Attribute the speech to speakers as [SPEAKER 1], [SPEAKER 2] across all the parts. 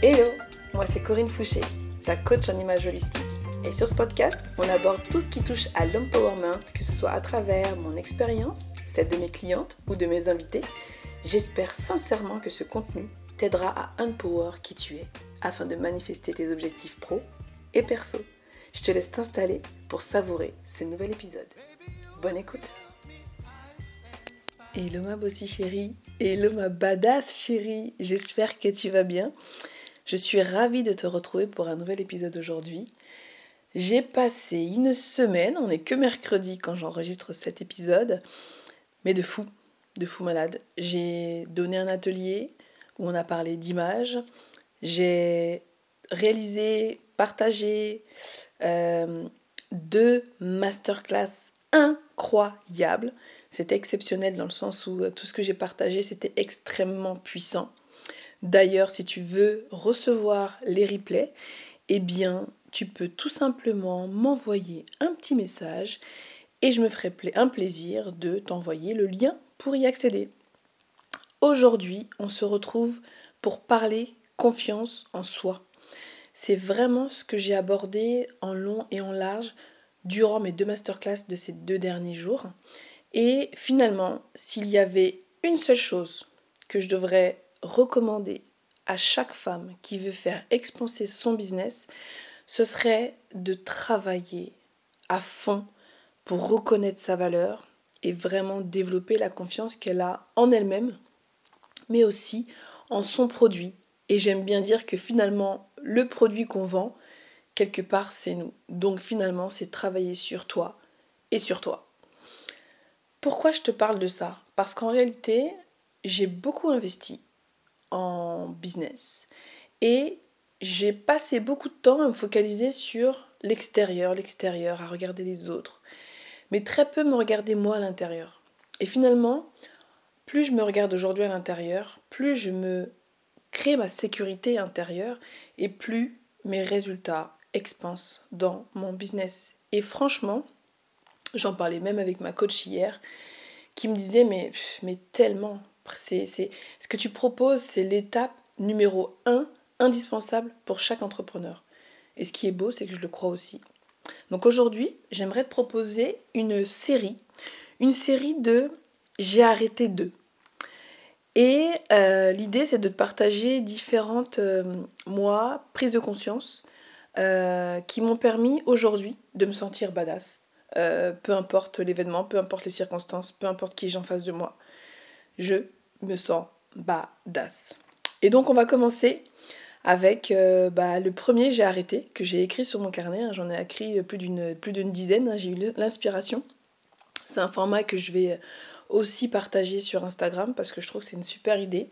[SPEAKER 1] Hello, moi c'est Corinne Fouché, ta coach en image holistique. Et sur ce podcast, on aborde tout ce qui touche à l'empowerment, que ce soit à travers mon expérience, celle de mes clientes ou de mes invités. J'espère sincèrement que ce contenu t'aidera à empower qui tu es afin de manifester tes objectifs pro et perso. Je te laisse t'installer pour savourer ce nouvel épisode. Bonne écoute Hello ma bossy chérie, hello ma badass chérie, j'espère que tu vas bien. Je suis ravie de te retrouver pour un nouvel épisode aujourd'hui. J'ai passé une semaine, on n'est que mercredi quand j'enregistre cet épisode, mais de fou, de fou malade. J'ai donné un atelier où on a parlé d'images, j'ai réalisé, partagé euh, deux masterclass incroyables. C'était exceptionnel dans le sens où euh, tout ce que j'ai partagé, c'était extrêmement puissant. D'ailleurs, si tu veux recevoir les replays, eh bien, tu peux tout simplement m'envoyer un petit message et je me ferai un plaisir de t'envoyer le lien pour y accéder. Aujourd'hui, on se retrouve pour parler confiance en soi. C'est vraiment ce que j'ai abordé en long et en large durant mes deux masterclass de ces deux derniers jours. Et finalement, s'il y avait une seule chose que je devrais recommander à chaque femme qui veut faire expanser son business, ce serait de travailler à fond pour reconnaître sa valeur et vraiment développer la confiance qu'elle a en elle-même, mais aussi en son produit. Et j'aime bien dire que finalement, le produit qu'on vend, quelque part, c'est nous. Donc finalement, c'est travailler sur toi et sur toi. Pourquoi je te parle de ça? Parce qu'en réalité, j'ai beaucoup investi en business et j'ai passé beaucoup de temps à me focaliser sur l'extérieur, l'extérieur, à regarder les autres, mais très peu me regarder moi à l'intérieur. Et finalement, plus je me regarde aujourd'hui à l'intérieur, plus je me crée ma sécurité intérieure et plus mes résultats expansent dans mon business. Et franchement, J'en parlais même avec ma coach hier, qui me disait mais, mais tellement, c'est, ce que tu proposes, c'est l'étape numéro un indispensable pour chaque entrepreneur. Et ce qui est beau, c'est que je le crois aussi. Donc aujourd'hui, j'aimerais te proposer une série, une série de J'ai arrêté de. Et euh, l'idée, c'est de te partager différentes, euh, mois, prises de conscience euh, qui m'ont permis aujourd'hui de me sentir badass, peu importe l'événement, peu importe les circonstances, peu importe qui j'ai en face de moi. Je me sens badass. Et donc on va commencer avec euh, bah, le premier j'ai arrêté, que j'ai écrit sur mon carnet. Hein. J'en ai écrit plus d'une, plus d'une dizaine, hein. j'ai eu l'inspiration. C'est un format que je vais aussi partager sur Instagram parce que je trouve que c'est une super idée.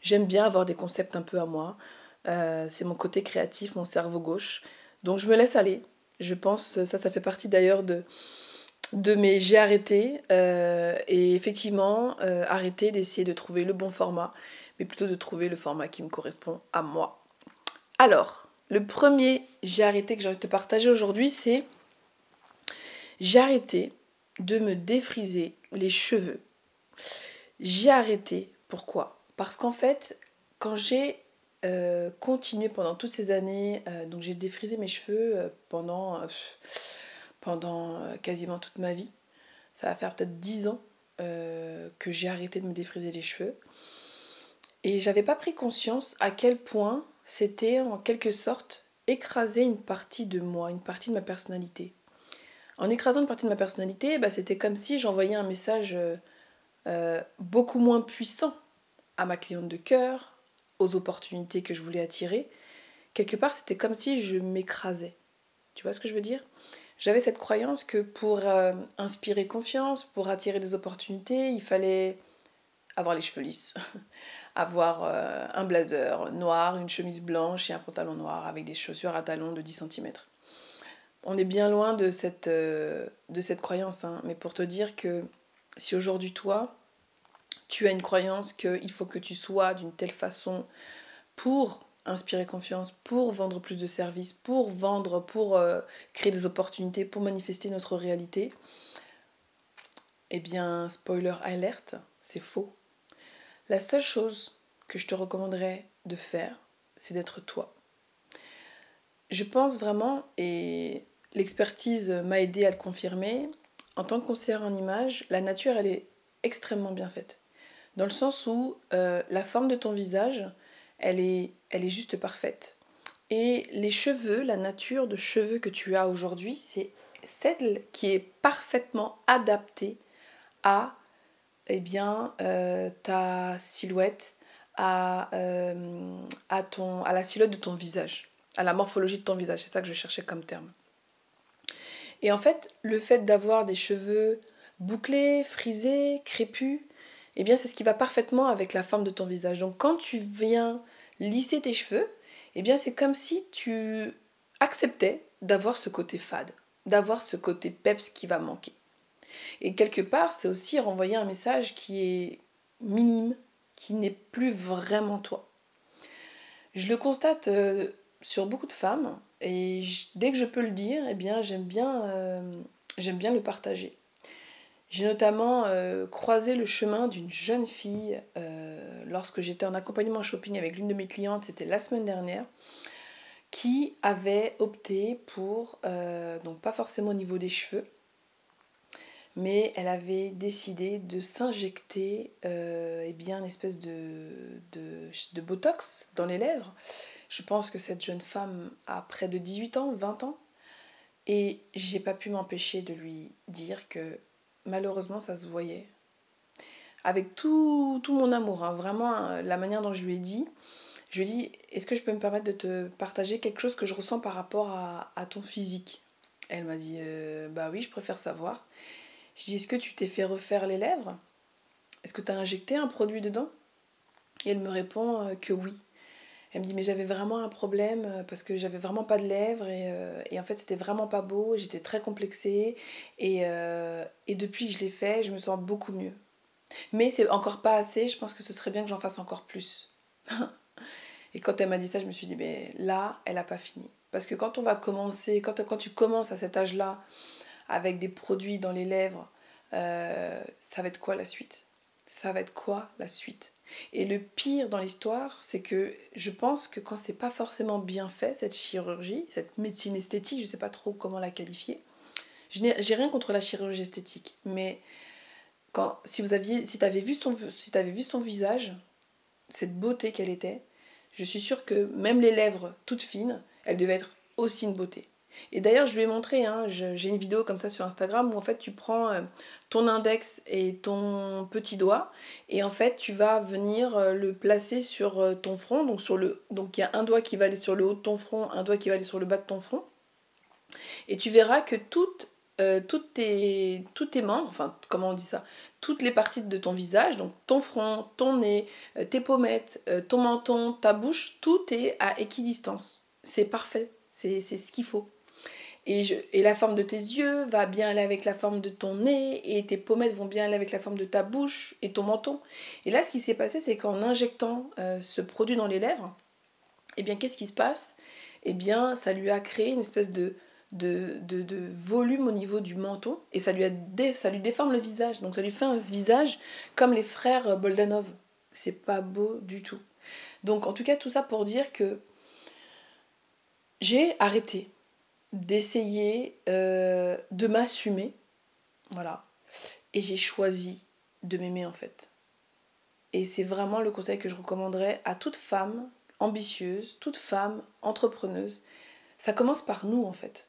[SPEAKER 1] J'aime bien avoir des concepts un peu à moi. Euh, c'est mon côté créatif, mon cerveau gauche. Donc je me laisse aller. Je pense, ça, ça fait partie d'ailleurs de, de mes j'ai arrêté. Euh, et effectivement, euh, arrêter d'essayer de trouver le bon format, mais plutôt de trouver le format qui me correspond à moi. Alors, le premier j'ai arrêté que j'ai envie de te partager aujourd'hui, c'est j'ai arrêté de me défriser les cheveux. J'ai arrêté, pourquoi? Parce qu'en fait, quand j'ai euh, continué pendant toutes ces années. Euh, donc j'ai défrisé mes cheveux pendant, pendant quasiment toute ma vie. Ça va faire peut-être 10 ans que j'ai arrêté de me défriser les cheveux. Et j'avais pas pris conscience à quel point c'était en quelque sorte écraser une partie de moi, une partie de ma personnalité. En écrasant une partie de ma personnalité, bah, c'était comme si j'envoyais un message beaucoup moins puissant à ma cliente de cœur, aux opportunités que je voulais attirer, quelque part c'était comme si je m'écrasais. Tu vois ce que je veux dire? J'avais cette croyance que pour euh, inspirer confiance, pour attirer des opportunités, il fallait avoir les cheveux lisses, avoir euh, un blazer noir, une chemise blanche et un pantalon noir avec des chaussures à talons de 10 cm. On est bien loin de cette, euh, de cette croyance, hein. mais pour te dire que si aujourd'hui toi, tu as une croyance qu'il faut que tu sois d'une telle façon pour inspirer confiance, pour vendre plus de services, pour vendre, pour euh, créer des opportunités, pour manifester notre réalité, eh bien, spoiler alerte, c'est faux. La seule chose que je te recommanderais de faire, c'est d'être toi. Je pense vraiment, et l'expertise m'a aidé à le confirmer, en tant que conseillère en image, la nature, elle est extrêmement bien faite. Dans le sens où euh, la forme de ton visage, elle est, elle est juste parfaite. Et les cheveux, la nature de cheveux que tu as aujourd'hui, c'est celle qui est parfaitement adaptée à eh bien, euh, ta silhouette, à, euh, à, la silhouette de ton visage, à la morphologie de ton visage. C'est ça que je cherchais comme terme. Et en fait, le fait d'avoir des cheveux bouclés, frisés, crépus, eh bien, c'est ce qui va parfaitement avec la forme de ton visage. Donc, quand tu viens lisser tes cheveux, eh bien, c'est comme si tu acceptais d'avoir ce côté fade, d'avoir ce côté peps qui va manquer. Et quelque part, c'est aussi renvoyer un message qui est minime, qui n'est plus vraiment toi. Je le constate euh, sur beaucoup de femmes et dès que je peux le dire, eh bien j'aime bien, euh, le partager. J'ai notamment euh, croisé le chemin d'une jeune fille lorsque j'étais en accompagnement shopping avec l'une de mes clientes, c'était la semaine dernière, qui avait opté pour, donc pas forcément au niveau des cheveux, mais elle avait décidé de s'injecter euh, eh bien, une espèce de, de, botox dans les lèvres. Je pense que cette jeune femme a près de 18 ans, 20 ans, et j'ai pas pu m'empêcher de lui dire que malheureusement ça se voyait. Avec tout, tout mon amour, hein, vraiment hein, la manière dont je lui ai dit, je lui ai dit Est-ce que je peux me permettre de te partager quelque chose que je ressens par rapport à, ton physique? Elle m'a dit euh, Bah oui, je préfère savoir. Je dis, est-ce que tu t'es fait refaire les lèvres? Est-ce que tu as injecté un produit dedans? Et elle me répond euh, que oui. Elle me dit, mais j'avais vraiment un problème euh, parce que j'avais vraiment pas de lèvres et, euh, en fait c'était vraiment pas beau, j'étais très complexée et, et depuis que je l'ai fait, je me sens beaucoup mieux. Mais c'est encore pas assez, je pense que ce serait bien que j'en fasse encore plus. et quand elle m'a dit ça, je me suis dit, mais là, elle n'a pas fini. Parce que quand on va commencer, quand, quand tu commences à cet âge-là, avec des produits dans les lèvres, euh, ça va être quoi la suite? Ça va être quoi la suite? Et le pire dans l'histoire, c'est que je pense que quand c'est pas forcément bien fait, cette chirurgie, cette médecine esthétique, je sais pas trop comment la qualifier, j'ai rien contre la chirurgie esthétique, mais si vous aviez, si avais vu son, si avais vu son visage, cette beauté qu'elle était, je suis sûre que même les lèvres toutes fines, elles devaient être aussi une beauté. Et d'ailleurs, je lui ai montré, hein, j'ai une vidéo comme ça sur Instagram où en fait tu prends euh, ton index et ton petit doigt et en fait tu vas venir euh, le placer sur euh, ton front. Donc sur le, donc il y a un doigt qui va aller sur le haut de ton front, un doigt qui va aller sur le bas de ton front. Et tu verras que toutes, toutes tes, tous tes membres, enfin comment on dit ça, toutes les parties de ton visage, donc ton front, ton nez, tes pommettes, ton menton, ta bouche, tout est à équidistance. C'est parfait, c'est ce qu'il faut. Et, la forme de tes yeux va bien aller avec la forme de ton nez, et tes pommettes vont bien aller avec la forme de ta bouche et ton menton. Et là, ce qui s'est passé, c'est qu'en injectant euh, ce produit dans les lèvres, eh bien, qu'est-ce qui se passe? Eh bien, ça lui a créé une espèce de, de, volume au niveau du menton, et ça lui, a déforme le visage. Donc, ça lui fait un visage comme les frères Boldanov. C'est pas beau du tout. Donc, en tout cas, tout ça pour dire que j'ai arrêté d'essayer euh, de m'assumer. Voilà. Et j'ai choisi de m'aimer en fait. Et c'est vraiment le conseil que je recommanderais à toute femme ambitieuse, toute femme entrepreneuse. Ça commence par nous en fait.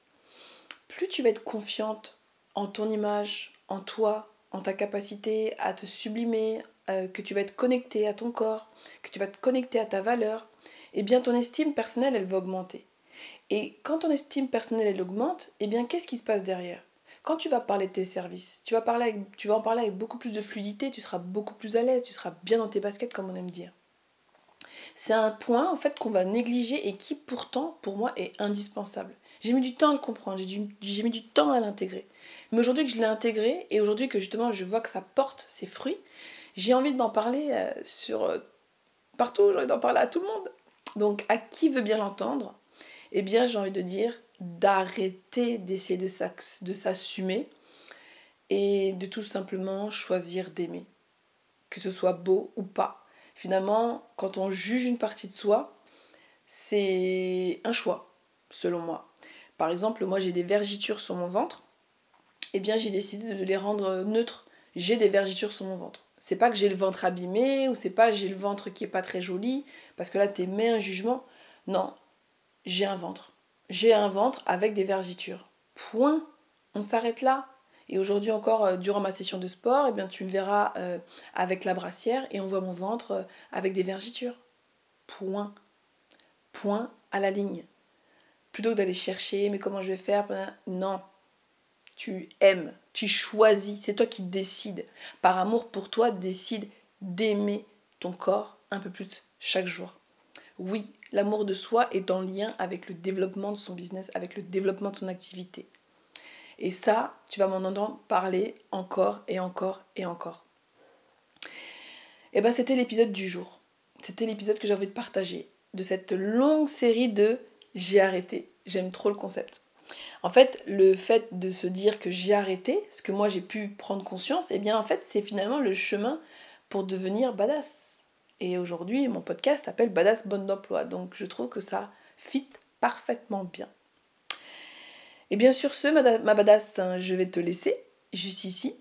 [SPEAKER 1] Plus tu vas être confiante en ton image, en toi, en ta capacité à te sublimer, euh, que tu vas être connecté à ton corps, que tu vas te connecter à ta valeur, eh bien ton estime personnelle, elle va augmenter. Et quand ton estime personnelle elle augmente, eh bien qu'est-ce qui se passe derrière? Quand tu vas parler de tes services, tu vas, parler tu vas en parler avec beaucoup plus de fluidité, tu seras beaucoup plus à l'aise, tu seras bien dans tes baskets comme on aime dire. C'est un point en fait qu'on va négliger et qui pourtant pour moi est indispensable. J'ai mis du temps à le comprendre, j'ai mis du temps à l'intégrer. Mais aujourd'hui que je l'ai intégré et aujourd'hui que justement je vois que ça porte ses fruits, j'ai envie d'en parler euh, sur euh, partout, j'ai envie d'en parler à tout le monde. Donc à qui veut bien l'entendre? Eh bien j'ai envie de dire d'arrêter d'essayer de s'assumer et de tout simplement choisir d'aimer, que ce soit beau ou pas. Finalement, quand on juge une partie de soi, c'est un choix, selon moi. Par exemple, moi j'ai des vergitures sur mon ventre, et eh bien j'ai décidé de les rendre neutres. J'ai des vergitures sur mon ventre. C'est pas que j'ai le ventre abîmé ou c'est pas j'ai le ventre qui est pas très joli parce que là tu mets un jugement. Non, j'ai un ventre. J'ai un ventre avec des vergitures. Point. On s'arrête là. Et aujourd'hui encore, euh, durant ma session de sport, eh bien, tu me verras euh, avec la brassière et on voit mon ventre euh, avec des vergitures. Point. Point à la ligne. Plutôt que d'aller chercher, mais comment je vais faire Non. Tu aimes, tu choisis, c'est toi qui décides. Par amour pour toi, décide d'aimer ton corps un peu plus chaque jour. Oui, l'amour de soi est en lien avec le développement de son business, avec le développement de son activité. Et ça, tu vas m'en entendre parler encore et encore et encore. Et eh bien c'était l'épisode du jour. C'était l'épisode que j'ai envie de partager de cette longue série de j'ai arrêté. J'aime trop le concept. En fait, le fait de se dire que j'ai arrêté, ce que moi j'ai pu prendre conscience, et eh bien en fait, c'est finalement le chemin pour devenir badass. Et aujourd'hui, mon podcast s'appelle Badass Bonne d'emploi. Donc je trouve que ça fit parfaitement bien. Et bien sur ce, ma, badass, hein, je vais te laisser juste ici.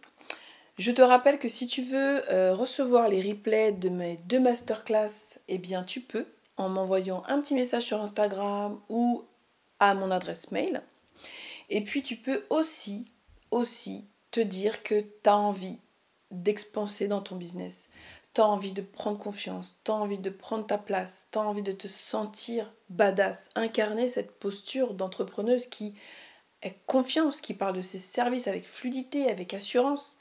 [SPEAKER 1] Je te rappelle que si tu veux euh, recevoir les replays de mes deux masterclass, eh bien tu peux en m'envoyant un petit message sur Instagram ou à mon adresse mail. Et puis tu peux aussi, aussi te dire que tu as envie d'expanser dans ton business. Tu as envie de prendre confiance, tu as envie de prendre ta place, tu as envie de te sentir badass, incarner cette posture d'entrepreneuse qui confiance, qui parle de ses services avec fluidité, avec assurance,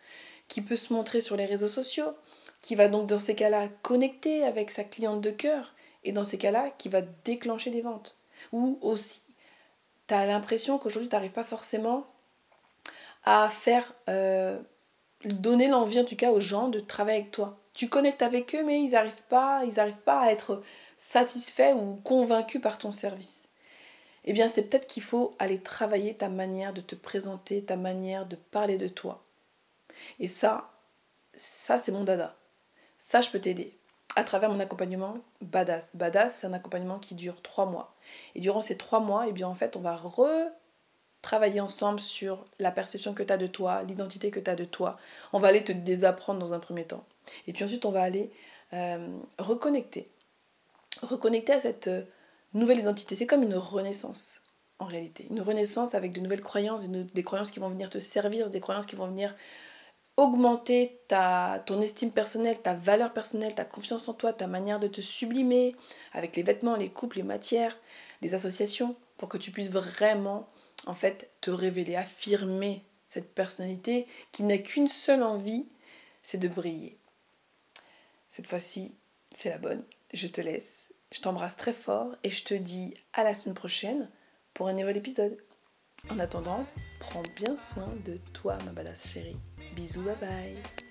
[SPEAKER 1] qui peut se montrer sur les réseaux sociaux, qui va donc dans ces cas-là connecter avec sa cliente de cœur, et dans ces cas-là, qui va déclencher des ventes. Ou aussi, tu as l'impression qu'aujourd'hui, tu n'arrives pas forcément à faire euh, donner l'envie en tout cas aux gens de travailler avec toi. Tu connectes avec eux, mais ils n'arrivent pas, ils pas à être satisfaits ou convaincus par ton service eh bien c'est peut-être qu'il faut aller travailler ta manière de te présenter, ta manière de parler de toi. Et ça, ça c'est mon dada. Ça, je peux t'aider à travers mon accompagnement Badass. Badass, c'est un accompagnement qui dure trois mois. Et durant ces trois mois, eh bien en fait, on va retravailler ensemble sur la perception que tu as de toi, l'identité que tu as de toi. On va aller te désapprendre dans un premier temps. Et puis ensuite, on va aller euh, reconnecter. Reconnecter à cette nouvelle identité. C'est comme une renaissance, en réalité. Une renaissance avec de nouvelles croyances, des croyances qui vont venir te servir, des croyances qui vont venir augmenter ton estime personnelle, ta valeur personnelle, ta confiance en toi, ta manière de te sublimer avec les vêtements, les couples, les matières, les associations, pour que tu puisses vraiment, en fait, te révéler, affirmer cette personnalité qui n'a qu'une seule envie, c'est de briller. Cette fois-ci, c'est la bonne. Je te laisse je t'embrasse très fort et je te dis à la semaine prochaine pour un nouvel épisode. En attendant, prends bien soin de toi, ma badass chérie. Bisous, bye bye.